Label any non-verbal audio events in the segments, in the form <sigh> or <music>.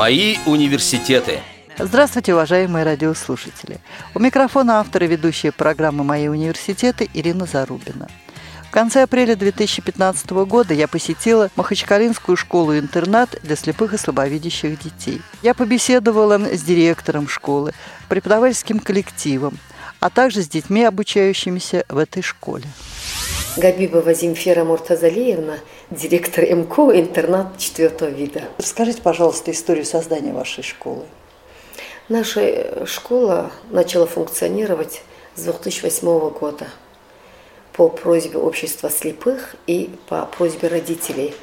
Мои университеты. Здравствуйте, уважаемые радиослушатели. У микрофона автор и ведущая программы «Мои университеты» Ирина Зарубина. В конце апреля 2015 года я посетила Махачкалинскую школу-интернат для слепых и слабовидящих детей. Я побеседовала с директором школы, преподавательским коллективом, а также с детьми, обучающимися в этой школе. Габибова Земфира Муртазалиевна, директор МКО, интернат четвертого вида. Расскажите, пожалуйста, историю создания вашей школы. Наша школа начала функционировать с 2008 года по просьбе общества слепых и по просьбе родителей,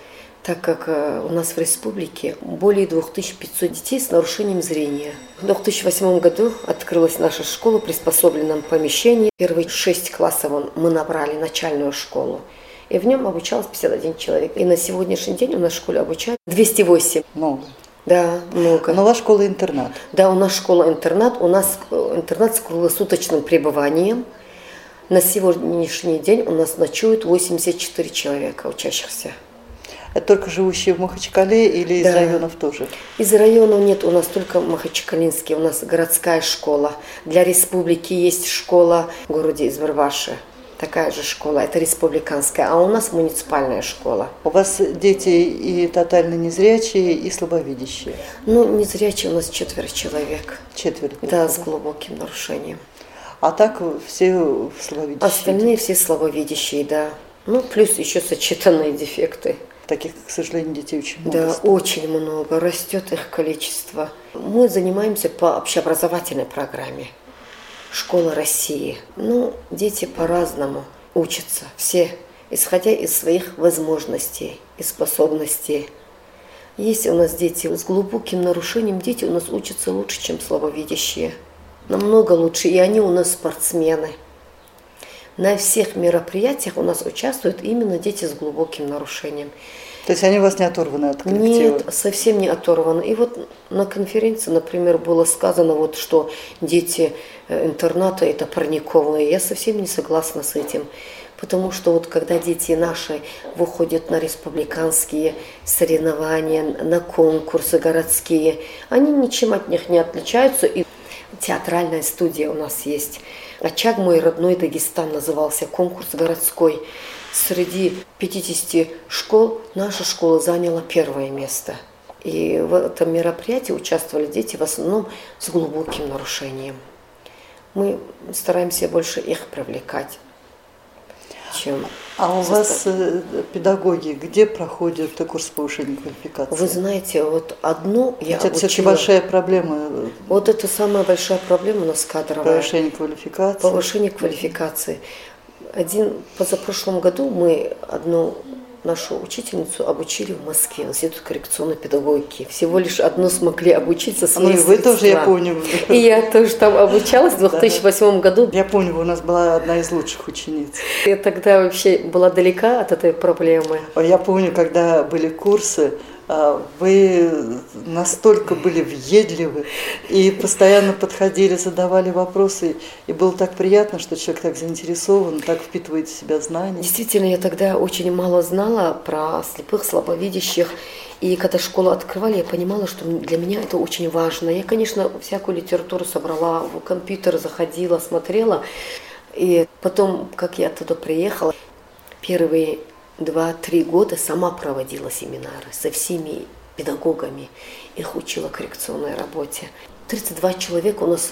так как э, у нас в республике более 2500 детей с нарушением зрения. В 2008 году открылась наша школа в приспособленном помещении. Первые шесть классов мы набрали начальную школу. И в нем обучалось 51 человек. И на сегодняшний день у нас в школе обучают 208. Много. Да, много. Но у вас школа-интернат. Да, у нас школа-интернат. У нас э, интернат с круглосуточным пребыванием – на сегодняшний день у нас ночуют 84 человека учащихся. Это только живущие в Махачкале или да. из районов тоже? Из районов нет, у нас только Махачкалинский, у нас городская школа. Для республики есть школа в городе Избербаши. Такая же школа, это республиканская, а у нас муниципальная школа. У вас дети и тотально незрячие, и слабовидящие? Ну, незрячие у нас четверо человек. Четверо? Да, с глубоким нарушением. А так все слабовидящие? Остальные все слабовидящие, да. Ну, плюс еще сочетанные дефекты. Таких, к сожалению, детей очень много. Да, стало. очень много. Растет их количество. Мы занимаемся по общеобразовательной программе. Школа России. Ну, дети по-разному учатся. Все, исходя из своих возможностей и способностей. Есть у нас дети с глубоким нарушением. Дети у нас учатся лучше, чем слабовидящие намного лучше, и они у нас спортсмены. На всех мероприятиях у нас участвуют именно дети с глубоким нарушением. То есть они у вас не оторваны от коллектива? Нет, совсем не оторваны. И вот на конференции, например, было сказано, вот, что дети э, интерната – это парниковые. Я совсем не согласна с этим. Потому что вот когда дети наши выходят на республиканские соревнования, на конкурсы городские, они ничем от них не отличаются. И театральная студия у нас есть. «Очаг мой родной Дагестан» назывался, конкурс городской. Среди 50 школ наша школа заняла первое место. И в этом мероприятии участвовали дети в основном с глубоким нарушением. Мы стараемся больше их привлекать чем... А у вас э, педагоги где проходят курс повышения квалификации? Вы знаете, вот одну я Ведь это все-таки большая проблема. Вот это самая большая проблема у нас кадровая. Повышение квалификации. Повышение квалификации. Один позапрошлом году мы одну нашу учительницу обучили в Москве, в Институт коррекционной педагогики. Всего лишь одну смогли обучиться Ну и вы тоже, я помню. И я тоже там обучалась в 2008 году. Я помню, у нас была одна из лучших учениц. Я тогда вообще была далека от этой проблемы. Я помню, когда были курсы, вы настолько были въедливы и постоянно подходили, задавали вопросы. И было так приятно, что человек так заинтересован, так впитывает в себя знания. Действительно, я тогда очень мало знала про слепых, слабовидящих. И когда школу открывали, я понимала, что для меня это очень важно. Я, конечно, всякую литературу собрала, в компьютер заходила, смотрела. И потом, как я туда приехала, первые два-три года сама проводила семинары со всеми педагогами, их учила коррекционной работе. 32 человека у нас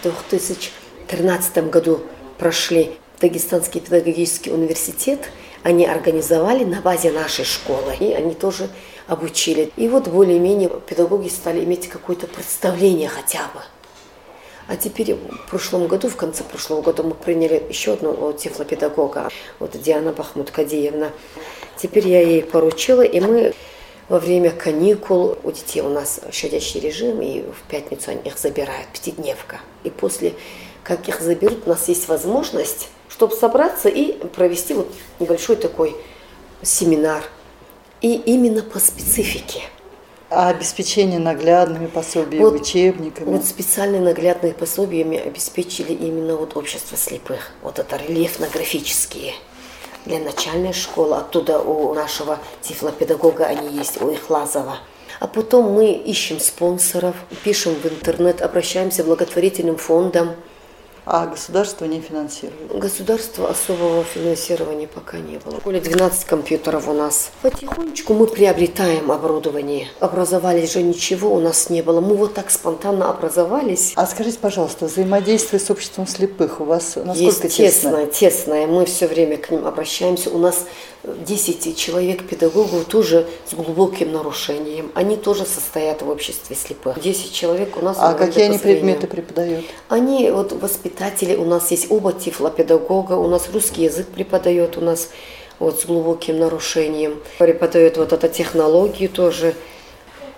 в 2013 году прошли Дагестанский педагогический университет. Они организовали на базе нашей школы, и они тоже обучили. И вот более-менее педагоги стали иметь какое-то представление хотя бы а теперь в прошлом году, в конце прошлого года мы приняли еще одну тифлопедагога, вот Диана Бахмут-Кадиевна. Теперь я ей поручила, и мы во время каникул у детей у нас щадящий режим, и в пятницу они их забирают, пятидневка. И после, как их заберут, у нас есть возможность, чтобы собраться и провести вот небольшой такой семинар. И именно по специфике – а обеспечение наглядными пособиями, вот, учебниками? Вот специальные наглядные пособиями обеспечили именно вот общество слепых. Вот это рельефно-графические. Для начальной школы, оттуда у нашего тифлопедагога они есть, у Ихлазова. А потом мы ищем спонсоров, пишем в интернет, обращаемся к благотворительным фондам. А государство не финансирует? Государства особого финансирования пока не было. Более 12 компьютеров у нас. Потихонечку мы приобретаем оборудование. Образовались же ничего у нас не было. Мы вот так спонтанно образовались. А скажите, пожалуйста, взаимодействие с обществом слепых у вас насколько Есть тесное, тесное. Мы все время к ним обращаемся. У нас 10 человек педагогов тоже с глубоким нарушением. Они тоже состоят в обществе слепых. 10 человек у нас. А какие они предметы преподают? Они вот воспитатели, у нас есть оба тифлопедагога, у нас русский язык преподает, у нас вот с глубоким нарушением. Преподает вот эту технологию тоже.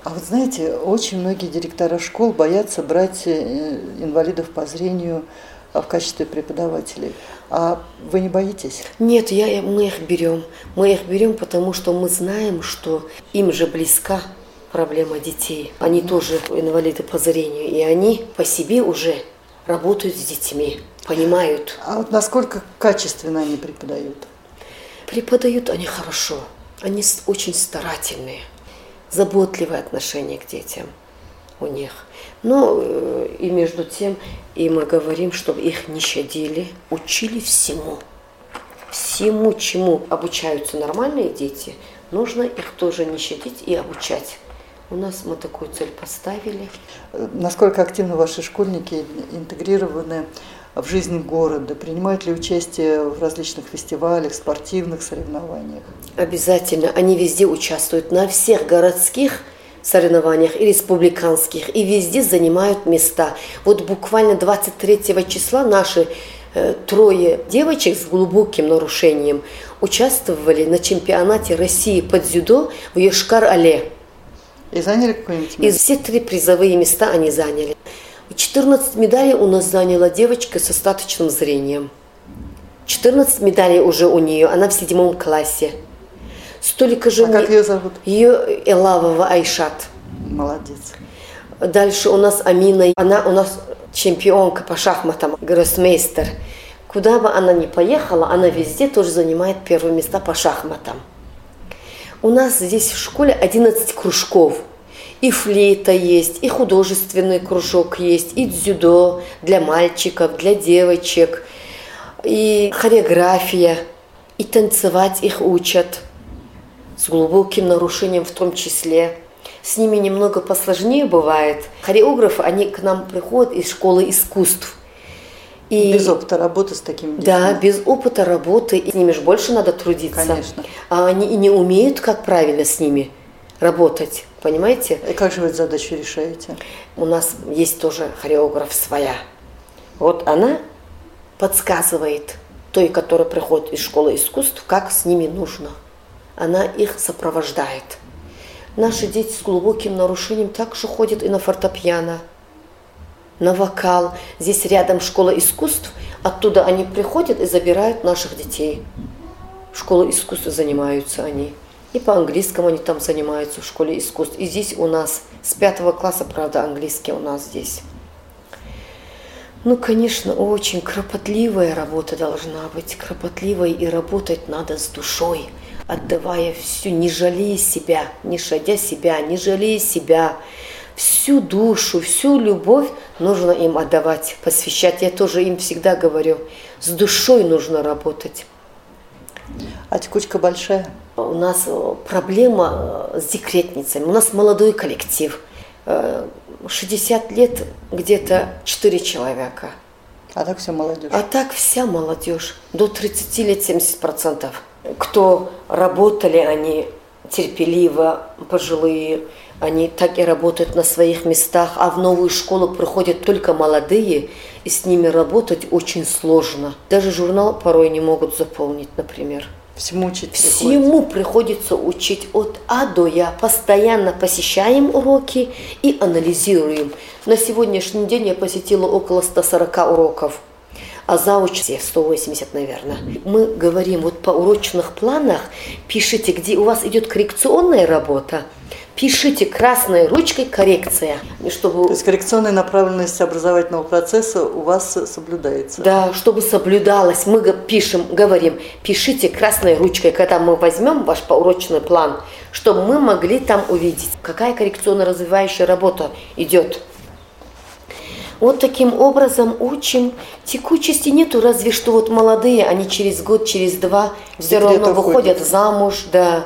А вот знаете, очень многие директора школ боятся брать э, инвалидов по зрению а, в качестве преподавателей. А вы не боитесь? Нет, я, мы их берем. Мы их берем, потому что мы знаем, что им же близка проблема детей. Они тоже инвалиды по зрению, и они по себе уже работают с детьми, понимают. А вот насколько качественно они преподают? Преподают они хорошо. Они очень старательные, заботливое отношение к детям у них. Ну, э, и между тем, и мы говорим, чтобы их не щадили, учили всему. Всему, чему обучаются нормальные дети, нужно их тоже не щадить и обучать. У нас мы такую цель поставили. Насколько активно ваши школьники интегрированы в жизнь города? Принимают ли участие в различных фестивалях, спортивных соревнованиях? Обязательно. Они везде участвуют. На всех городских соревнованиях и республиканских, и везде занимают места. Вот буквально 23 числа наши э, трое девочек с глубоким нарушением участвовали на чемпионате России по дзюдо в Йошкар-Але. И заняли какое-нибудь место? И все три призовые места они заняли. 14 медалей у нас заняла девочка с остаточным зрением. 14 медалей уже у нее, она в седьмом классе. Столько же... А как ее зовут? Ее Элавова Айшат. Молодец. Дальше у нас Амина. Она у нас чемпионка по шахматам, гроссмейстер. Куда бы она ни поехала, она везде тоже занимает первые места по шахматам. У нас здесь в школе 11 кружков. И флейта есть, и художественный кружок есть, и дзюдо для мальчиков, для девочек, и хореография, и танцевать их учат с глубоким нарушением в том числе. С ними немного посложнее бывает. Хореографы, они к нам приходят из школы искусств. И, без опыта работы с такими детьми. Да, без опыта работы. И с ними же больше надо трудиться. Конечно. А они и не умеют, как правильно с ними работать. Понимаете? И как же вы эту задачу решаете? У нас есть тоже хореограф своя. Вот она подсказывает той, которая приходит из школы искусств, как с ними нужно она их сопровождает. Наши дети с глубоким нарушением также ходят и на фортепиано, на вокал. Здесь рядом школа искусств, оттуда они приходят и забирают наших детей. Школа искусств занимаются они. И по английскому они там занимаются в школе искусств. И здесь у нас с пятого класса, правда, английский у нас здесь. Ну, конечно, очень кропотливая работа должна быть, кропотливой, и работать надо с душой – отдавая всю, не жалея себя, не шадя себя, не жалея себя, всю душу, всю любовь нужно им отдавать, посвящать. Я тоже им всегда говорю, с душой нужно работать. А текучка большая? У нас э, проблема э, с декретницами. У нас молодой коллектив. 60 э, лет где-то 4 человека. А так вся молодежь? А так вся молодежь. До 30 лет 70 процентов кто работали, они терпеливо, пожилые, они так и работают на своих местах, а в новую школу приходят только молодые, и с ними работать очень сложно. Даже журнал порой не могут заполнить, например. Всему учить Всему приходится учить от А до Я. Постоянно посещаем уроки и анализируем. На сегодняшний день я посетила около 140 уроков а зауч 180, наверное. Мы говорим вот по урочных планах, пишите, где у вас идет коррекционная работа, пишите красной ручкой коррекция, чтобы... То есть коррекционная направленность образовательного процесса у вас соблюдается? Да, чтобы соблюдалось. Мы пишем, говорим, пишите красной ручкой, когда мы возьмем ваш поурочный план, чтобы мы могли там увидеть, какая коррекционно-развивающая работа идет. Вот таким образом учим. Текучести нету, разве что вот молодые, они через год, через два все равно выходят замуж, да,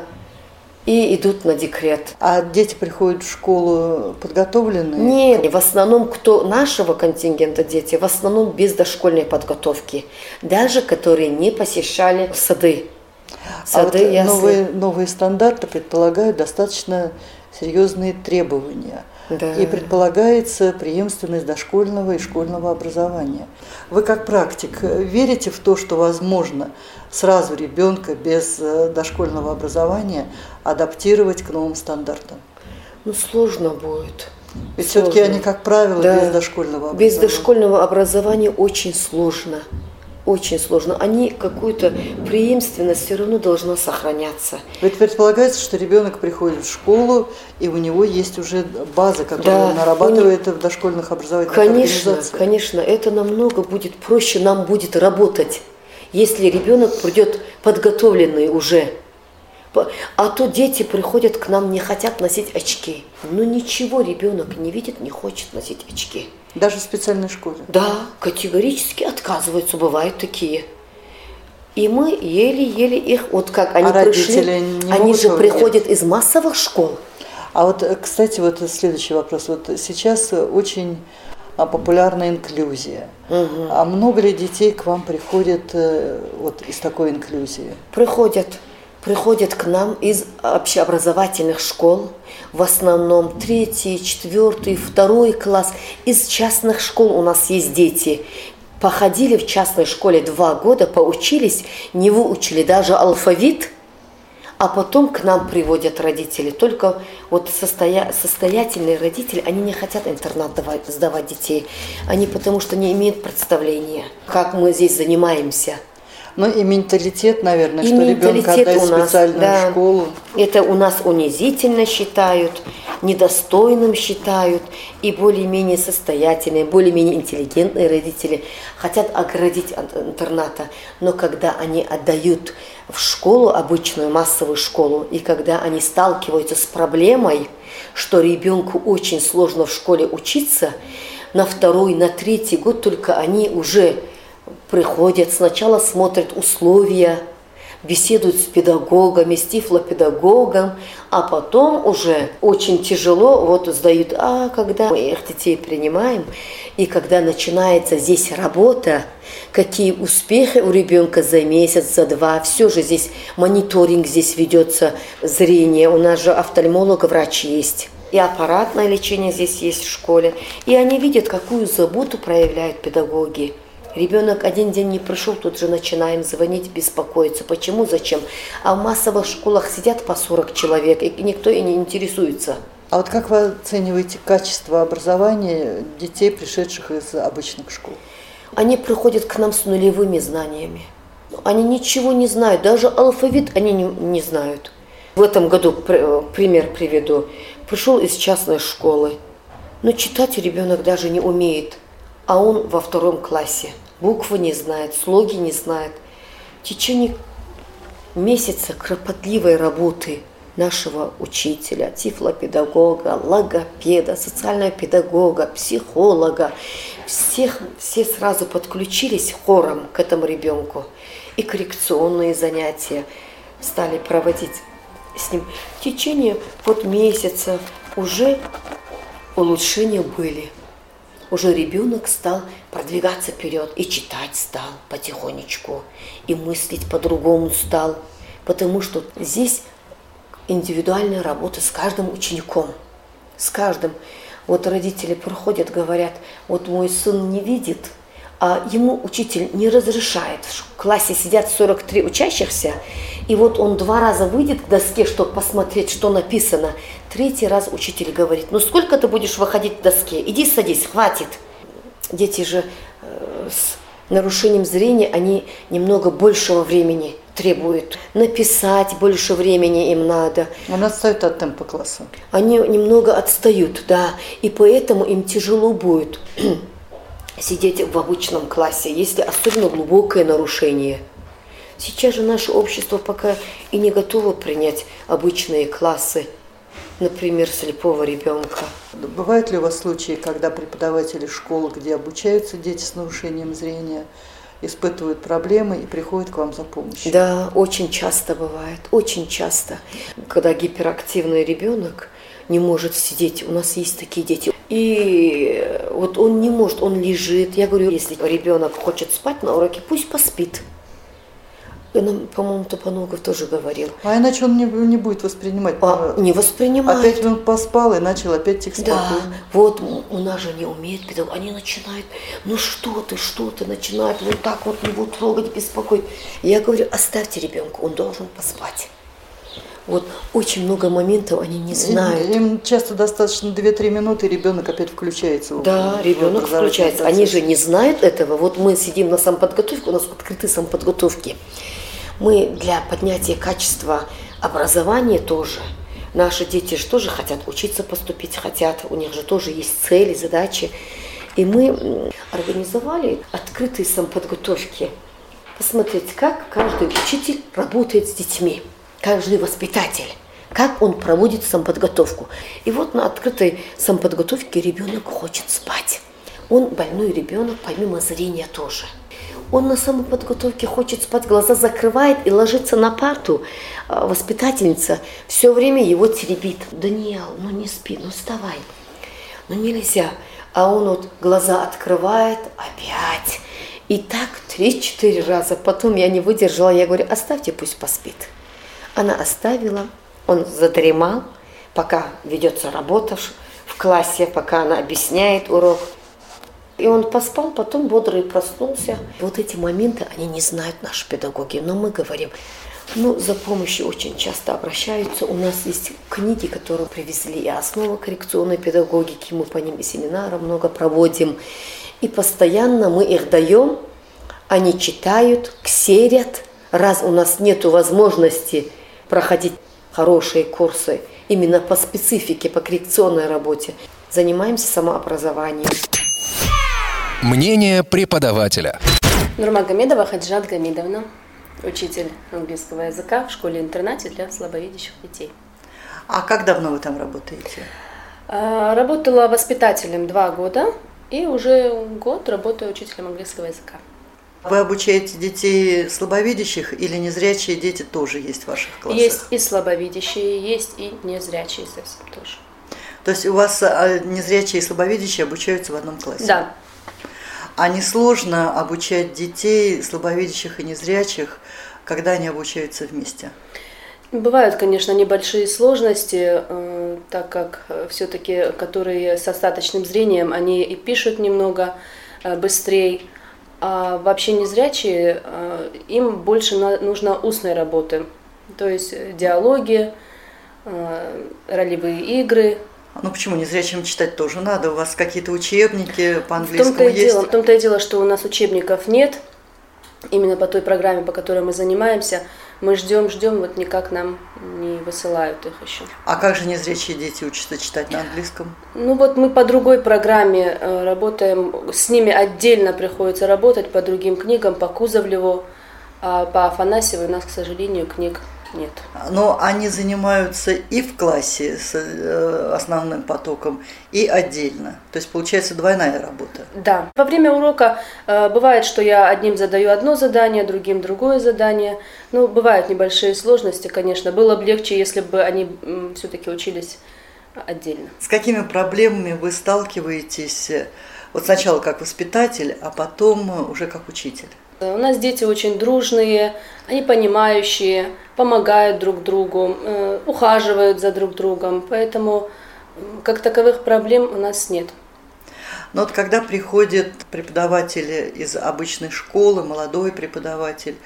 и идут на декрет. А дети приходят в школу подготовленные? Нет, в основном кто нашего контингента дети, в основном без дошкольной подготовки, даже которые не посещали сады. Сады, а вот ясли. новые, новые стандарты предполагают достаточно серьезные требования. Да. И предполагается преемственность дошкольного и школьного образования. Вы как практик верите в то, что возможно сразу ребенка без э, дошкольного образования адаптировать к новым стандартам? Ну, сложно будет. Ведь все-таки они, как правило, да. без дошкольного образования. Без дошкольного образования очень сложно очень сложно. Они какую-то преемственность все равно должна сохраняться. Ведь предполагается, что ребенок приходит в школу, и у него есть уже база, которую да, он нарабатывает не... в дошкольных образовательных Конечно, конечно, это намного будет проще нам будет работать, если ребенок придет подготовленный уже. А то дети приходят к нам, не хотят носить очки. Ну ничего, ребенок не видит, не хочет носить очки. Даже в специальной школе? Да, категорически отказываются, бывают такие. И мы еле-еле их, вот как они а пришли, они же приходят из массовых школ. А вот, кстати, вот следующий вопрос. Вот сейчас очень а, популярна инклюзия. Угу. А много ли детей к вам приходят э, вот из такой инклюзии? Приходят приходят к нам из общеобразовательных школ, в основном третий, четвертый, второй класс. Из частных школ у нас есть дети. Походили в частной школе два года, поучились, не выучили даже алфавит, а потом к нам приводят родители. Только вот состоя... состоятельные родители, они не хотят интернат давать, сдавать детей. Они потому что не имеют представления, как мы здесь занимаемся – ну и менталитет, наверное, и что ребенка отдать в специальную да. школу. Это у нас унизительно считают, недостойным считают, и более-менее состоятельные, более-менее интеллигентные родители хотят оградить от интерната. Но когда они отдают в школу, обычную массовую школу, и когда они сталкиваются с проблемой, что ребенку очень сложно в школе учиться, на второй, на третий год только они уже приходят, сначала смотрят условия, беседуют с педагогами, с тифлопедагогом, а потом уже очень тяжело вот сдают, а когда мы их детей принимаем, и когда начинается здесь работа, какие успехи у ребенка за месяц, за два, все же здесь мониторинг здесь ведется, зрение, у нас же офтальмолог, врач есть. И аппаратное лечение здесь есть в школе. И они видят, какую заботу проявляют педагоги. Ребенок один день не пришел, тут же начинаем звонить, беспокоиться. Почему, зачем? А в массовых школах сидят по 40 человек, и никто и не интересуется. А вот как вы оцениваете качество образования детей, пришедших из обычных школ? Они приходят к нам с нулевыми знаниями. Они ничего не знают, даже алфавит они не, не знают. В этом году пример приведу. Пришел из частной школы, но читать ребенок даже не умеет а он во втором классе. Буквы не знает, слоги не знает. В течение месяца кропотливой работы нашего учителя, тифлопедагога, логопеда, социального педагога, психолога, всех, все сразу подключились хором к этому ребенку. И коррекционные занятия стали проводить с ним. В течение вот месяца уже улучшения были – уже ребенок стал продвигаться вперед и читать стал потихонечку, и мыслить по-другому стал, потому что здесь индивидуальная работа с каждым учеником, с каждым. Вот родители проходят, говорят, вот мой сын не видит, ему учитель не разрешает. В классе сидят 43 учащихся, и вот он два раза выйдет к доске, чтобы посмотреть, что написано. Третий раз учитель говорит, ну сколько ты будешь выходить к доске? Иди садись, хватит. Дети же э, с нарушением зрения, они немного большего времени требуют. Написать больше времени им надо. Они отстают от темпа класса. Они немного отстают, да. И поэтому им тяжело будет <clears throat> сидеть в обычном классе, если особенно глубокое нарушение. Сейчас же наше общество пока и не готово принять обычные классы, например, слепого ребенка. Бывают ли у вас случаи, когда преподаватели школы, где обучаются дети с нарушением зрения, испытывают проблемы и приходят к вам за помощью? Да, очень часто бывает, очень часто. Когда гиперактивный ребенок не может сидеть, у нас есть такие дети. И вот он не может, он лежит. Я говорю, если ребенок хочет спать на уроке, пусть поспит. И нам, по-моему, Топоногов тоже говорил. А иначе он не, не будет воспринимать. А, не воспринимает. Опять он поспал и начал опять текст Да, вот у нас же не умеют педагог. Они начинают, ну что ты, что ты, начинают вот так вот его трогать, беспокоить. Я говорю, оставьте ребенка, он должен поспать. Вот очень много моментов они не знают. Им, им часто достаточно 2-3 минуты, и ребенок опять включается. Да, в, ребенок в включается. Они же не знают этого. Вот мы сидим на самоподготовке, у нас открытые самоподготовки. Мы для поднятия качества образования тоже. Наши дети же тоже хотят учиться поступить, хотят, у них же тоже есть цели, задачи. И мы организовали открытые самоподготовки. Посмотреть, как каждый учитель работает с детьми, каждый воспитатель как он проводит самоподготовку. И вот на открытой самоподготовке ребенок хочет спать. Он больной ребенок, помимо зрения тоже – он на самоподготовке хочет спать, глаза закрывает и ложится на парту. А воспитательница все время его теребит. Даниэл, ну не спи, ну вставай. Ну нельзя. А он вот глаза открывает опять. И так три-четыре раза. Потом я не выдержала, я говорю, оставьте, пусть поспит. Она оставила, он задремал, пока ведется работа в классе, пока она объясняет урок. И он поспал, потом бодрый проснулся. Вот эти моменты, они не знают наши педагоги, но мы говорим, ну, за помощью очень часто обращаются. У нас есть книги, которые привезли, и основа коррекционной педагогики, мы по ним и семинары много проводим. И постоянно мы их даем, они читают, ксерят. Раз у нас нет возможности проходить хорошие курсы именно по специфике, по коррекционной работе, занимаемся самообразованием. Мнение преподавателя. Нурмагомедова Хаджат Гамидовна, учитель английского языка в школе-интернате для слабовидящих детей. А как давно вы там работаете? А, работала воспитателем два года и уже год работаю учителем английского языка. Вы обучаете детей слабовидящих или незрячие дети тоже есть в ваших классах? Есть и слабовидящие, есть и незрячие совсем тоже. То есть у вас а, незрячие и слабовидящие обучаются в одном классе? Да, а не сложно обучать детей, слабовидящих и незрячих, когда они обучаются вместе? Бывают, конечно, небольшие сложности, э, так как э, все-таки, которые с остаточным зрением, они и пишут немного э, быстрее, а вообще незрячие, им больше нужно устной работы, то есть диалоги, ролевые игры, ну почему незрячим читать тоже надо? У вас какие-то учебники по английскому в том-то есть? Дело, в том-то и дело, что у нас учебников нет. Именно по той программе, по которой мы занимаемся, мы ждем, ждем, вот никак нам не высылают их еще. А как же незрячие дети учатся читать на английском? Ну вот мы по другой программе э, работаем, с ними отдельно приходится работать по другим книгам, по Кузовлеву, а по Афанасьеву у нас, к сожалению, книг нет. Но они занимаются и в классе с э, основным потоком, и отдельно. То есть получается двойная работа. Да. Во время урока э, бывает, что я одним задаю одно задание, другим другое задание. Ну, бывают небольшие сложности, конечно. Было бы легче, если бы они все-таки учились отдельно. С какими проблемами вы сталкиваетесь э, вот сначала как воспитатель, а потом уже как учитель? У нас дети очень дружные, они понимающие, помогают друг другу, э, ухаживают за друг другом, поэтому как таковых проблем у нас нет. Но вот когда приходит преподаватель из обычной школы, молодой преподаватель,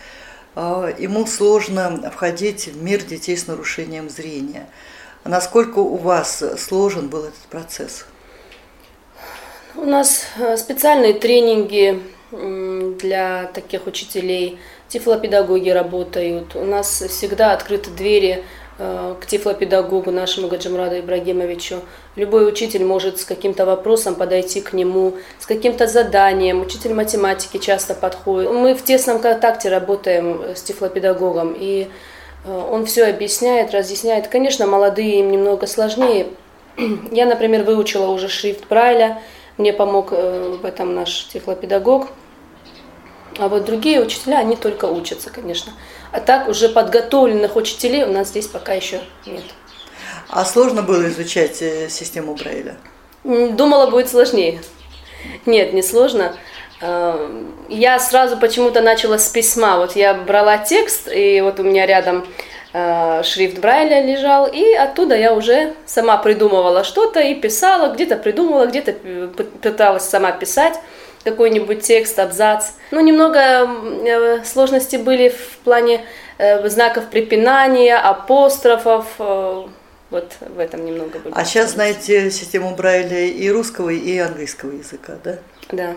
э, ему сложно входить в мир детей с нарушением зрения. Насколько у вас сложен был этот процесс? У нас э, специальные тренинги для таких учителей. Тифлопедагоги работают. У нас всегда открыты двери э, к тифлопедагогу нашему Гаджимраду Ибрагимовичу. Любой учитель может с каким-то вопросом подойти к нему, с каким-то заданием. Учитель математики часто подходит. Мы в тесном контакте работаем с тифлопедагогом, и э, он все объясняет, разъясняет. Конечно, молодые им немного сложнее. Я, например, выучила уже шрифт Брайля, мне помог э, в этом наш тифлопедагог. А вот другие учителя, они только учатся, конечно. А так уже подготовленных учителей у нас здесь пока еще нет. А сложно было изучать э, систему Брайля? Думала, будет сложнее. Нет, не сложно. Э, я сразу почему-то начала с письма. Вот я брала текст, и вот у меня рядом э, шрифт Брайля лежал, и оттуда я уже сама придумывала что-то и писала, где-то придумывала, где-то пыталась сама писать какой-нибудь текст, абзац. Ну, немного э, сложности были в плане э, знаков препинания, апострофов. Э, вот в этом немного были. А сейчас знаете систему Брайля и русского, и английского языка, да? Да.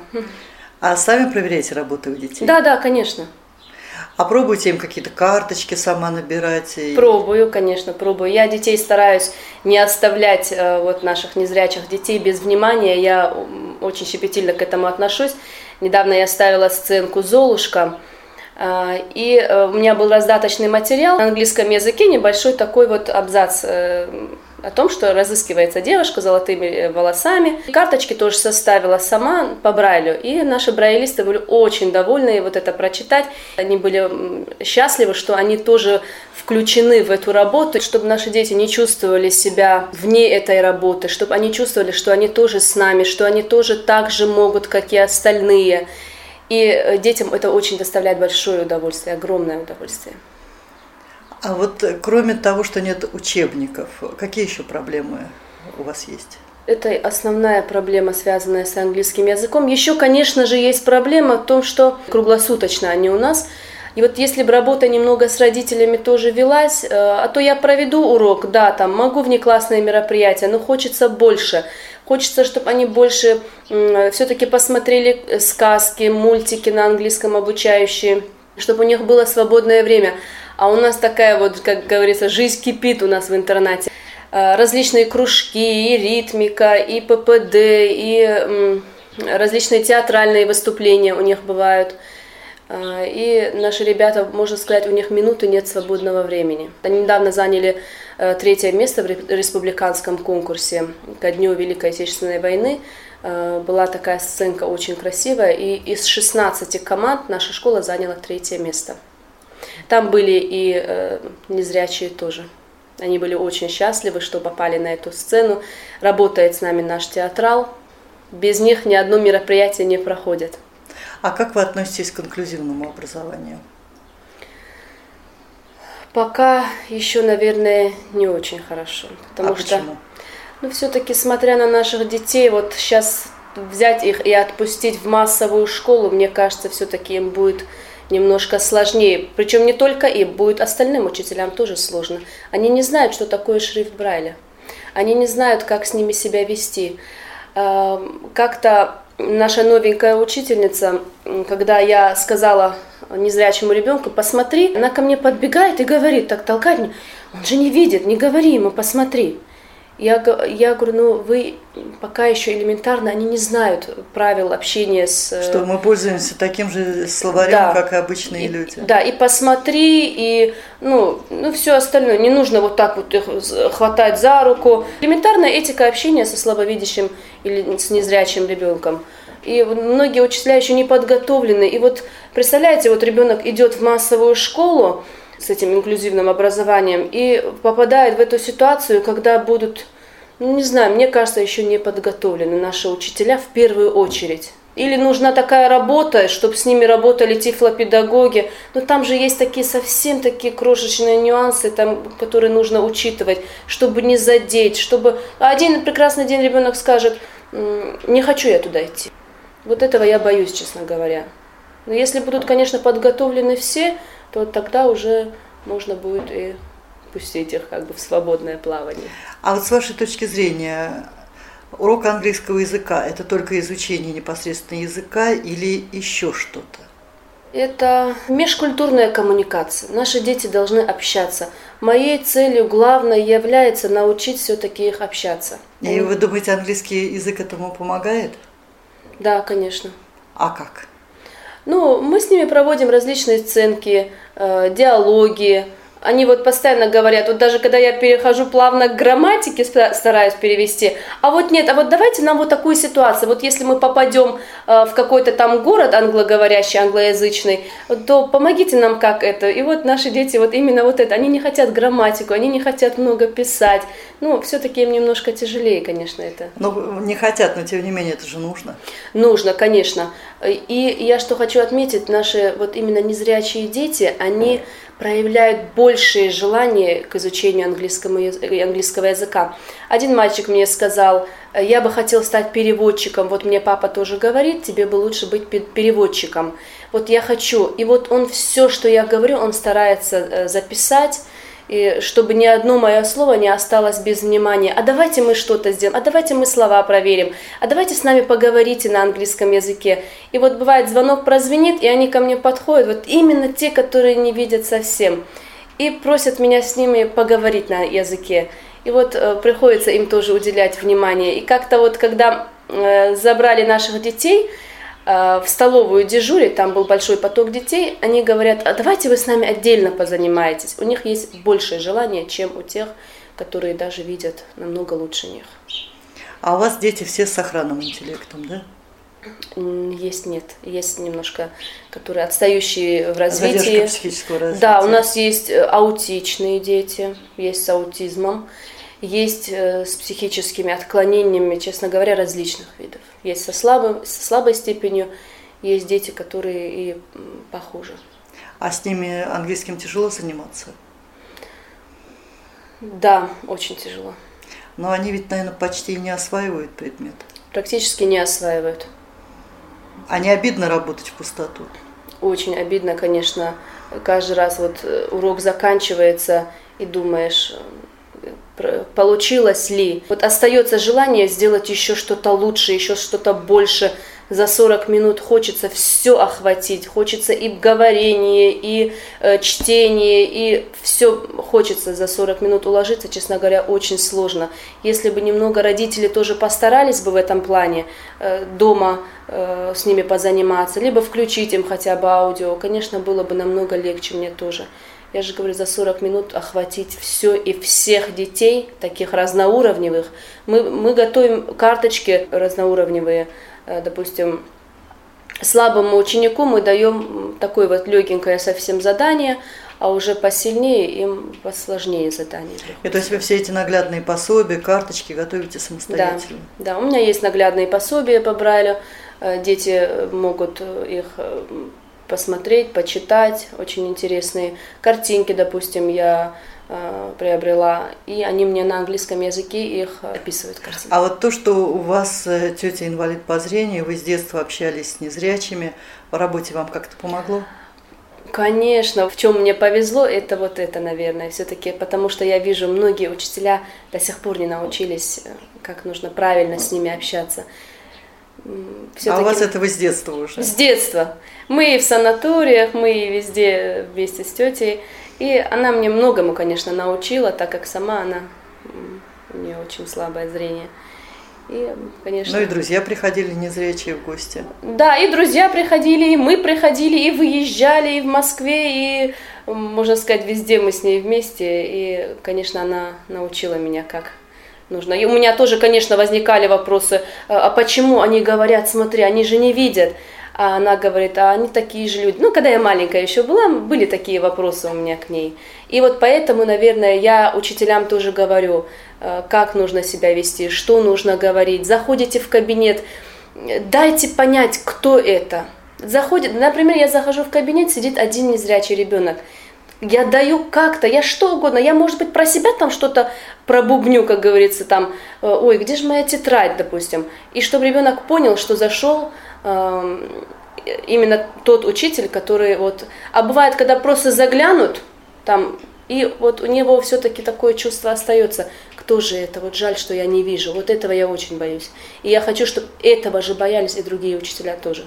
А сами проверяете работу у детей? Да, да, конечно. А пробуйте им какие-то карточки сама набирать? И... Пробую, конечно, пробую. Я детей стараюсь не оставлять, э, вот наших незрячих детей без внимания. Я очень щепетильно к этому отношусь. Недавно я ставила сценку «Золушка», э, и э, у меня был раздаточный материал на английском языке, небольшой такой вот абзац о том, что разыскивается девушка с золотыми э, волосами. Карточки тоже составила сама по Брайлю, и наши брайлисты были очень довольны вот это прочитать. Они были счастливы, что они тоже включены в эту работу, чтобы наши дети не чувствовали себя вне этой работы, чтобы они чувствовали, что они тоже с нами, что они тоже так же могут, как и остальные. И э, детям это очень доставляет большое удовольствие, огромное удовольствие. А вот э, кроме того, что нет учебников, какие еще проблемы у вас есть? Это основная проблема, связанная с английским языком. Еще, конечно же, есть проблема в том, что круглосуточно они у нас. И вот если бы работа немного с родителями тоже велась, э, а то я проведу урок, да, там могу внеклассные мероприятия, но хочется больше. Хочется, чтобы они больше все-таки посмотрели сказки, мультики на английском обучающие, чтобы у них было свободное время. А у нас такая вот, как говорится, жизнь кипит у нас в интернате. Э, различные кружки, и ритмика, и ППД, и различные театральные выступления у них бывают. Э, и наши ребята, можно сказать, у них минуты нет свободного времени. Они недавно заняли э, третье место в республиканском конкурсе ко Дню Великой Отечественной войны. Была такая сценка очень красивая, и из 16 команд наша школа заняла третье место. Там были и э, незрячие тоже. Они были очень счастливы, что попали на эту сцену. Работает с нами наш театрал. Без них ни одно мероприятие не проходит. А как вы относитесь к инклюзивному образованию? Пока еще, наверное, не очень хорошо. Потому а что, почему? ну, все-таки, смотря на наших детей, вот сейчас взять их и отпустить в массовую школу, мне кажется, все-таки им будет немножко сложнее. Причем не только им, будет остальным учителям тоже сложно. Они не знают, что такое шрифт Брайля. Они не знают, как с ними себя вести. Эм, как-то наша новенькая учительница, когда я сказала незрячему ребенку, посмотри, она ко мне подбегает и говорит, так толкает меня, он же не видит, не говори ему, посмотри. Я, я говорю, ну вы пока еще элементарно, они не знают правил общения с... Э, что мы пользуемся таким же словарем, да. как и обычные и, люди. Да, и посмотри, и ну, ну все остальное. Не нужно вот так вот их хватать за руку. Элементарная этика общения со слабовидящим или с незрячим ребенком. И многие учителя еще не подготовлены. И вот представляете, вот ребенок идет в массовую школу, с этим инклюзивным образованием и попадает в эту ситуацию, когда будут, ну не знаю, мне кажется, еще не подготовлены наши учителя в первую очередь. Или нужна такая работа, чтобы с ними работали тифлопедагоги. Но там же есть такие совсем такие крошечные нюансы, там, которые нужно учитывать, чтобы не задеть, чтобы один прекрасный день ребенок скажет, не хочу я туда идти. Вот этого я боюсь, честно говоря. Но если будут, конечно, подготовлены все, то тогда уже можно будет и пустить их как бы в свободное плавание. А вот с вашей точки зрения, урок английского языка – это только изучение непосредственно языка или еще что-то? Это межкультурная коммуникация. Наши дети должны общаться. Моей целью главной является научить все-таки их общаться. И вы думаете, английский язык этому помогает? Да, конечно. А как? Ну, мы с ними проводим различные сценки, э, диалоги, они вот постоянно говорят, вот даже когда я перехожу плавно к грамматике, стараюсь перевести, а вот нет, а вот давайте нам вот такую ситуацию, вот если мы попадем э, в какой-то там город англоговорящий, англоязычный, то помогите нам как это. И вот наши дети вот именно вот это, они не хотят грамматику, они не хотят много писать, ну, все-таки им немножко тяжелее, конечно, это. Ну, не хотят, но тем не менее это же нужно. Нужно, конечно. И я что хочу отметить, наши вот именно незрячие дети, они проявляют большее желание к изучению английского, английского языка. Один мальчик мне сказал, я бы хотел стать переводчиком, вот мне папа тоже говорит, тебе бы лучше быть переводчиком. Вот я хочу. И вот он все, что я говорю, он старается э, записать, и чтобы ни одно мое слово не осталось без внимания. А давайте мы что-то сделаем, а давайте мы слова проверим, а давайте с нами поговорите на английском языке. И вот бывает звонок прозвенит, и они ко мне подходят, вот именно те, которые не видят совсем, и просят меня с ними поговорить на языке. И вот э, приходится им тоже уделять внимание. И как-то вот когда э, забрали наших детей, в столовую дежурить, там был большой поток детей, они говорят, а давайте вы с нами отдельно позанимаетесь. У них есть большее желание, чем у тех, которые даже видят намного лучше них. А у вас дети все с сохранным интеллектом, да? Есть, нет. Есть немножко, которые отстающие в развитии. Задержка психического развития. Да, у нас есть э, аутичные дети, есть с аутизмом есть э, с психическими отклонениями, честно говоря, различных видов. Есть со, слабым, со слабой степенью, есть дети, которые и похуже. А с ними английским тяжело заниматься? Да, очень тяжело. Но они ведь, наверное, почти не осваивают предмет. Практически не осваивают. А не обидно работать в пустоту? Очень обидно, конечно. Каждый раз вот э, урок заканчивается и думаешь, получилось ли. Вот остается желание сделать еще что-то лучше, еще что-то больше. За 40 минут хочется все охватить, хочется и говорение, и э, чтение, и все хочется за 40 минут уложиться, честно говоря, очень сложно. Если бы немного родители тоже постарались бы в этом плане э, дома э, с ними позаниматься, либо включить им хотя бы аудио, конечно, было бы намного легче мне тоже я же говорю, за 40 минут охватить все и всех детей, таких разноуровневых. Мы, мы готовим карточки разноуровневые, допустим, слабому ученику мы даем такое вот легенькое совсем задание, а уже посильнее им посложнее задание. И то есть вы все эти наглядные пособия, карточки готовите самостоятельно? Да, да, у меня есть наглядные пособия по Брайлю, э, дети могут их э, посмотреть, почитать. Очень интересные картинки, допустим, я э, приобрела, и они мне на английском языке их описывают картинки. А вот то, что у вас э, тетя инвалид по зрению, вы с детства общались с незрячими, в работе вам как-то помогло? Конечно, в чем мне повезло, это вот это, наверное, все-таки, потому что я вижу, многие учителя до сих пор не научились, э, как нужно правильно с ними общаться. А у вас этого с детства уже? С детства. Мы и в санаториях, мы и везде вместе с тетей. И она мне многому, конечно, научила, так как сама она, у нее очень слабое зрение. И, конечно... Ну и друзья приходили незрячие в гости. Да, и друзья приходили, и мы приходили, и выезжали, и в Москве, и, можно сказать, везде мы с ней вместе. И, конечно, она научила меня, как нужно. И у меня тоже, конечно, возникали вопросы, а, а почему они говорят, смотри, они же не видят. А она говорит, а они такие же люди. Ну, когда я маленькая еще была, были такие вопросы у меня к ней. И вот поэтому, наверное, я учителям тоже говорю, а, как нужно себя вести, что нужно говорить. Заходите в кабинет, дайте понять, кто это. Заходит, например, я захожу в кабинет, сидит один незрячий ребенок я даю как-то, я что угодно, я, может быть, про себя там что-то пробубню, как говорится, там, э, ой, где же моя тетрадь, допустим, и чтобы ребенок понял, что зашел э, именно тот учитель, который вот, а бывает, когда просто заглянут, там, и вот у него все-таки такое чувство остается, кто же это, вот жаль, что я не вижу, вот этого я очень боюсь, и я хочу, чтобы этого же боялись и другие учителя тоже.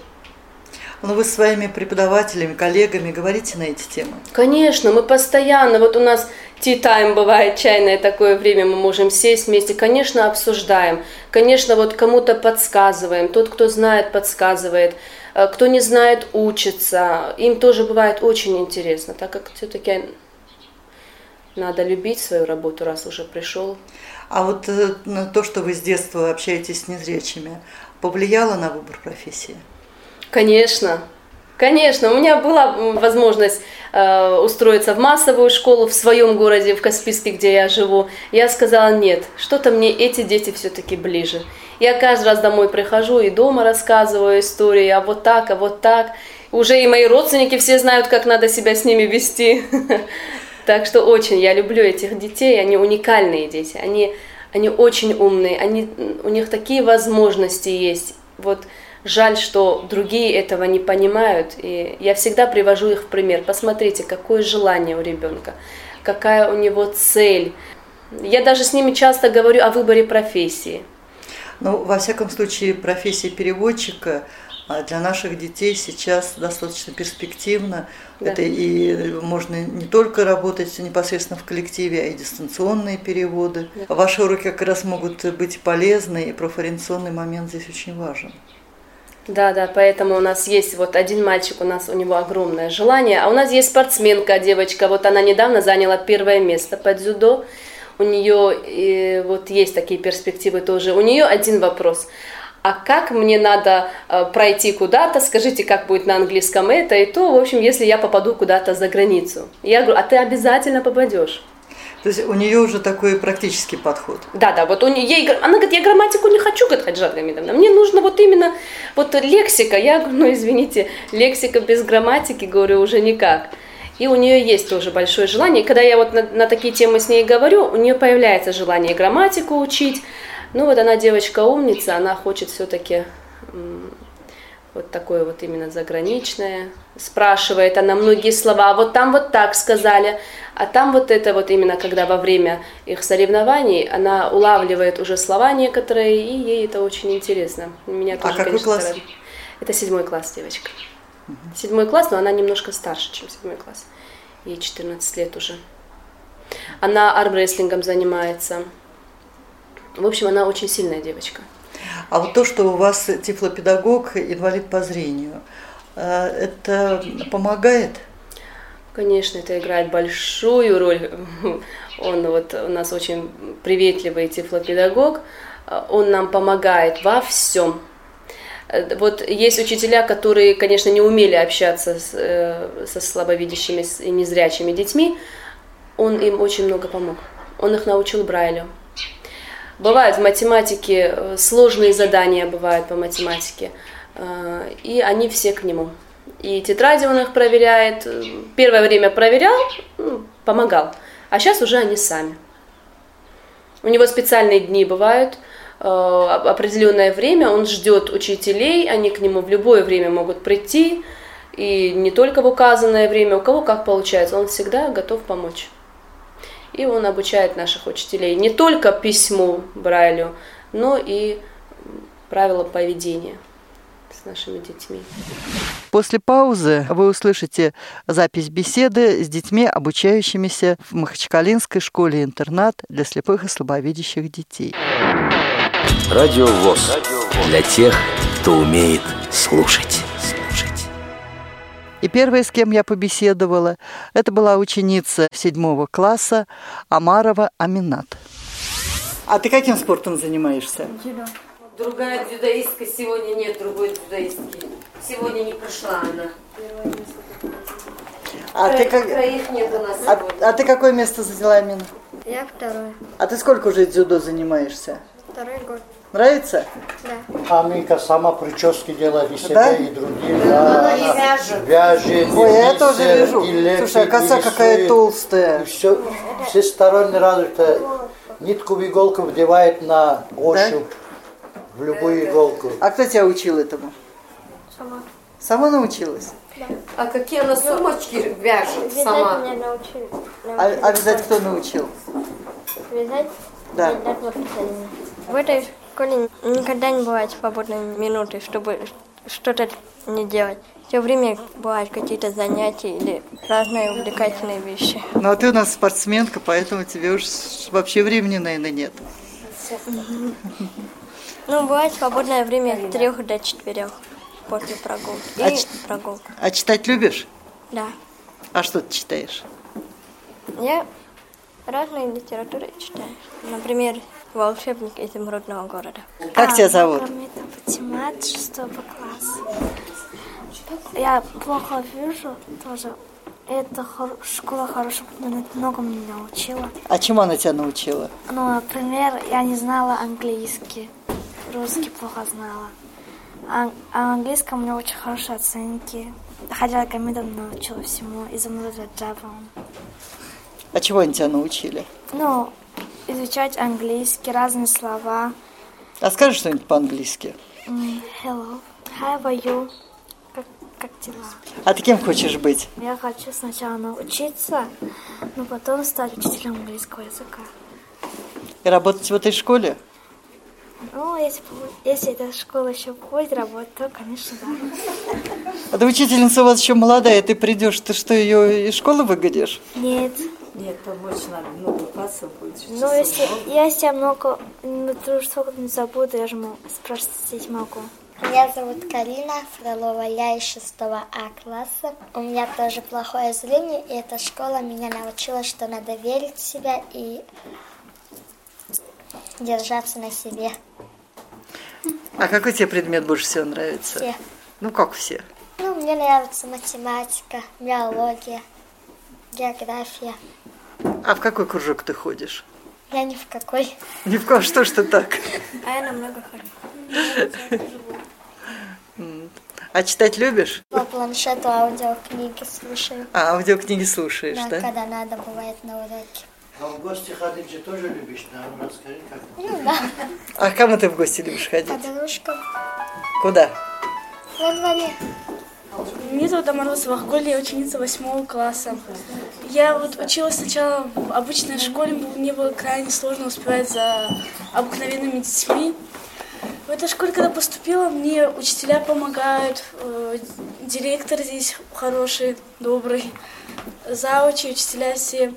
Но вы с своими преподавателями, коллегами говорите на эти темы? Конечно, мы постоянно, вот у нас time бывает, чайное такое время, мы можем сесть вместе, конечно, обсуждаем, конечно, вот кому-то подсказываем, тот, кто знает, подсказывает, э, кто не знает, учится, им тоже бывает очень интересно, так как все-таки надо любить свою работу, раз уже пришел. А вот э, то, что вы с детства общаетесь с незрячими, повлияло на выбор профессии? Конечно, Конечно, у меня была возможность э, устроиться в массовую школу в своем городе, в Каспийске, где я живу. Я сказала, нет, что-то мне эти дети все-таки ближе. Я каждый раз домой прихожу и дома рассказываю истории, а вот так, а вот так. Уже и мои родственники все знают, как надо себя с ними вести. <laughs> Так что очень я люблю этих детей, они уникальные дети, они, они очень умные, они, у них такие возможности есть. Вот Жаль, что другие этого не понимают, и я всегда привожу их в пример. Посмотрите, какое желание у ребенка, какая у него цель. Я даже с ними часто говорю о выборе профессии. Ну, во всяком случае, профессия переводчика а, для наших детей сейчас достаточно перспективна. Да. Это и можно не только работать непосредственно в коллективе, а и дистанционные переводы. Да. Ваши уроки как раз могут быть полезны, и профориентационный момент здесь очень важен. Да, да, поэтому у нас есть вот один мальчик, у нас у него огромное желание, а у нас есть спортсменка, девочка, вот она недавно заняла первое место по дзюдо, у нее и вот есть такие перспективы тоже. У нее один вопрос. А как мне надо э, пройти куда-то? Скажите, как будет на английском это и то. В общем, если я попаду куда-то за границу. Я говорю, а ты обязательно попадешь. То есть у нее уже такой практический подход. Да, да, вот у нее, ей, она говорит, я грамматику не хочу, говорит Хаджат Гамидовна, мне нужно вот именно вот лексика. Я говорю, ну извините, лексика без грамматики, говорю, уже никак. И у нее есть тоже большое желание. Когда я вот на, на такие темы с ней говорю, у нее появляется желание грамматику учить. Ну вот она девочка умница, она хочет все-таки вот такое вот именно заграничное. Спрашивает она многие слова, вот там вот так сказали, а там вот это вот именно, когда во время их соревнований она улавливает уже слова некоторые, и ей это очень интересно. Меня а тоже, а какой конечно, класс? Стараюсь. Это седьмой класс девочка. Угу. Седьмой класс, но она немножко старше, чем седьмой класс. Ей 14 лет уже. Она армрестлингом занимается. В общем, она очень сильная девочка. А вот то, что у вас тифлопедагог, инвалид по зрению, э, это помогает? Конечно, это играет большую роль. Он вот у нас очень приветливый тифлопедагог. Он нам помогает во всем. Вот есть учителя, которые, конечно, не умели общаться с, э, со слабовидящими и незрячими детьми. Он им очень много помог. Он их научил Брайлю. Бывают в математике э, сложные задания, бывают по математике, э, и они все к нему. И тетради он их проверяет. Первое время проверял, ну, помогал, а сейчас уже они сами. У него специальные дни бывают, э, определенное время он ждет учителей, они к нему в любое время могут прийти, и не только в указанное время, у кого как получается, он всегда готов помочь. И он обучает наших учителей не только письму Брайлю, но и правилам поведения с нашими детьми. После паузы вы услышите запись беседы с детьми, обучающимися в Махачкалинской школе-интернат для слепых и слабовидящих детей. Радио ВОЗ. Для тех, кто умеет слушать. И первая, с кем я побеседовала, это была ученица седьмого класса Амарова Аминат. А ты каким спортом занимаешься? Дзюдо. Другая дзюдоистка сегодня нет, другой дзюдоистки. Сегодня не пришла она. А ты, как... нет у нас а, а ты какое место заняла, Амина? Я второе. А ты сколько уже дзюдо занимаешься? Второй год. Нравится? Да. Аминка сама прически делает и себе, да? и другим. Да, она вяжет. Вяжет. Ой, я тоже вижу. И лепит, Слушай, а коса какая толстая. И все, все стороны развито. Нитку в иголку вдевает на ощупь. Да? В любую иголку. А кто тебя учил этому? Сама. Сама научилась? Да. А какие она сумочки вяжет Вязать сама? меня научили. А, а вязать кто научил? Вязать? Да. Вязать воспитание. В школе никогда не бывает свободной минуты, чтобы что-то не делать. все время бывают какие-то занятия или разные увлекательные вещи. Ну, а ты у нас спортсменка, поэтому тебе уж вообще времени, наверное, нет. Ну, бывает свободное время от трех до четырех после прогулки. И А ч- прогулка. А читать любишь? Да. А что ты читаешь? Я разные литературы читаю. Например, «Волшебник изумрудного города». Как тебя зовут? Магомедов Патимат, шестого класса. Я плохо вижу тоже. Эта хор- школа хорошая, она много меня научила. А чему она тебя научила? Ну, например, я не знала английский, русский плохо знала. А, а английском у меня очень хорошие оценки. Хотя Гамедов научила всему, изумруда Джабом. А чего они тебя научили? Ну, изучать английский, разные слова. А скажи что-нибудь по-английски. Hello, how are you? Как, как дела? А ты кем хочешь быть? Я хочу сначала научиться, но потом стать учителем английского языка. И работать в этой школе? Ну, если, если эта школа еще будет работать, то, конечно, да. А ты учительница у вас еще молодая, ты придешь, ты что, ее из школы выгонишь? Нет. Нет, помочь надо, много классов будет. Ну, если, если я много, ну, то что не забуду, я же могу спросить могу. Меня зовут Карина Фролова, я из 6 А класса. У меня тоже плохое зрение, и эта школа меня научила, что надо верить в себя и держаться на себе. А какой тебе предмет больше всего нравится? Все. Ну, как все? Ну, мне нравится математика, биология, география. А в какой кружок ты ходишь? Я ни в какой. Ни в коем, что ж ты так? <laughs> А я намного хожу. А читать любишь? По планшету аудиокниги слушаю. А, аудиокниги слушаешь, Да, да? когда надо, бывает на уроке. А в гости ходить же тоже любишь, да? Ну, Расскажи, как. Ну да, А к кому ты в гости любишь ходить? подружкам Куда? во дворе. Меня зовут Амаросова Ахголь, я ученица восьмого класса. Я вот училась сначала в обычной школе, мне было крайне сложно успевать за обыкновенными детьми. В этой школе, когда поступила, мне учителя помогают, э, директор здесь хороший, добрый, заучи, учителя все.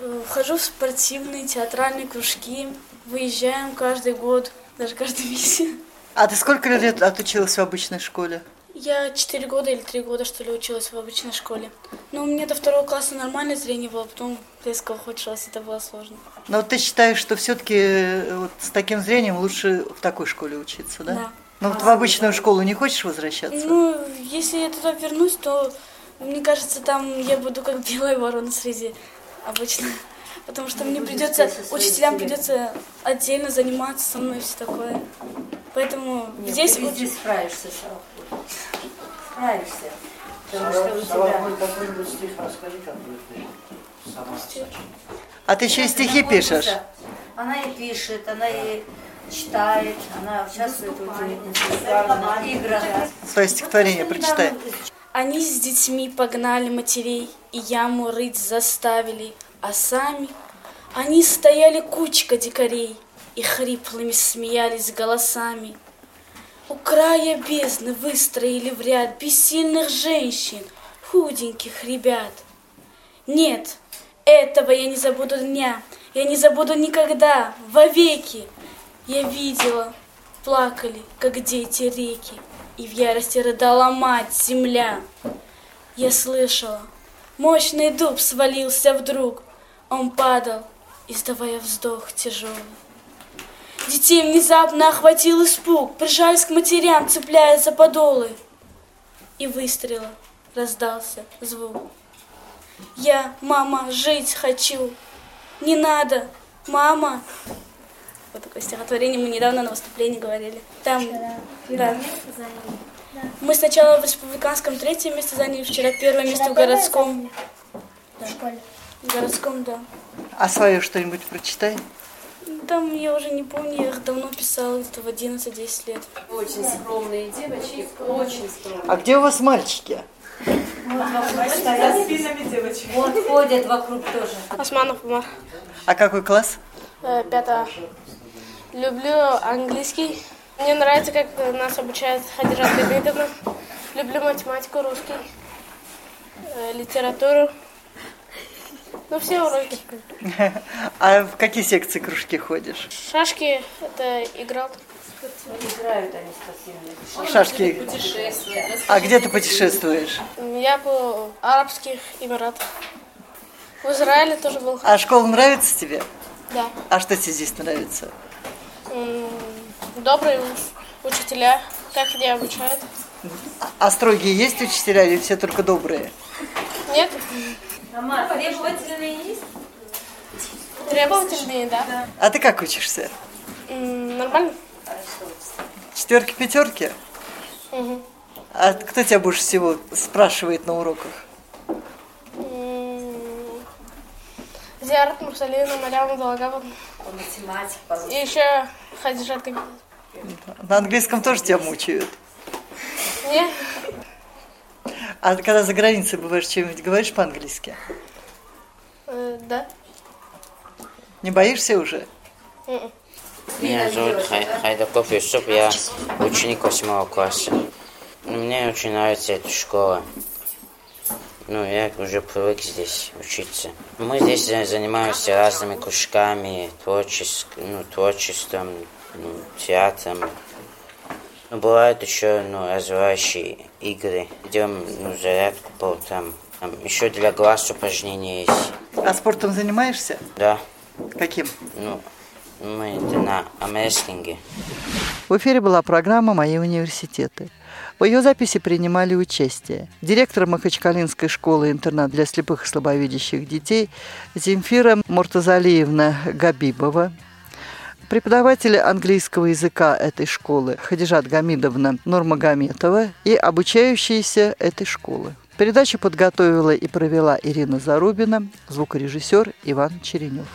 Э, Вхожу в спортивные, театральные кружки, выезжаем каждый год, даже каждый <laughs> месяц. А ты сколько лет отучилась в обычной школе? Я четыре года или три года, что ли, училась в обычной школе. Но у меня до второго класса нормальное зрение было, потом резко ухудшилось, это было сложно. Но вот ты считаешь, что все-таки вот с таким зрением лучше в такой школе учиться, да? Да. Ну вот в обычную школу не хочешь возвращаться? Ну, если я туда вернусь, то, мне кажется, там я буду как белая ворона среди обычных. <laughs> Потому что мне придется, учителям придется отдельно заниматься со мной и все такое. Поэтому здесь... Ты здесь справишься, Сава. Справишься. Потому что у Сава, тебя... мой какой-нибудь стих расскажи, как ты сама. А ты еще и стихи пишешь? Она и пишет, она и читает, она участвует в играх. Свое стихотворение прочитай. Они с детьми погнали матерей и яму рыть заставили, а сами они стояли кучка дикарей и хриплыми смеялись голосами. У края бездны выстроили в ряд бессильных женщин, худеньких ребят. Нет, этого я не забуду дня, я не забуду никогда, вовеки. Я видела, плакали, как дети реки, и в ярости рыдала мать, земля. Я слышала, мощный дуб свалился вдруг, он падал, издавая вздох тяжелый. Детей внезапно охватил испуг, прижались к матерям, цепляясь за подолы. И выстрела раздался звук. Я, мама, жить хочу. Не надо, мама. Вот такое стихотворение мы недавно на выступлении говорили. Там, да. Мы сначала в республиканском третье место заняли, вчера первое место в городском. В школе. В городском, да. А свое что-нибудь прочитай. Там я уже не помню, я их давно писала, это в 11-10 лет. Очень скромные девочки, очень скромные. А где у вас мальчики? Вот ходят вокруг тоже. Османов Умар. А какой класс? Э, Пятое. Люблю английский. Мне нравится, как нас обучает Хадижа Бегмедовна. Люблю математику, русский, э, литературу. Ну, все уроки. <laughs> А в какие секции кружки ходишь? Шашки – это играл. Играют они спасибо. Шашки. А где ты путешествуешь? Я был в Арабских Эмиратах. В Израиле тоже был. А школа нравится тебе? Да. А что тебе здесь нравится? Добрые уч- учителя, как меня обучают. А строгие есть учителя или все только добрые? Нет, Мама, требовательные есть? требовательные, да. А ты как учишься? М, Нормально? Четверки, пятерки? А кто тебя больше всего спрашивает на уроках? Зиарат Мурсалина, Марьям Далагава. По математике, И еще Хадижат. На английском тоже тебя мучают. Нет, А когда за границей бываешь, чем-нибудь говоришь по-английски? э, да. Не боишься уже? М-м. Меня зовут Хай- Хайдаков Юсуп, я ученик восьмого класса. Ну, Мне очень нравится эта школа. Ну, я уже привык здесь учиться. Мы здесь за- занимаемся разными кружками, творчес- ну, творчеством, ну, театром. Ну, бывают еще ну, развивающие игры. Идем ну, зарядку по утрам. Там еще для глаз упражнения есть. А спортом занимаешься? Да. Каким? Ну, мы это на амрестлинге. В эфире была программа «Мои университеты». В ее записи принимали участие директор Махачкалинской школы-интернат для слепых и слабовидящих детей Земфира Муртазалиевна Габибова, преподаватели английского языка этой школы Хадижат Гамидовна Нурмагометова и обучающиеся этой школы. Передачу подготовила и провела Ирина Зарубина, звукорежиссер Иван Черенев.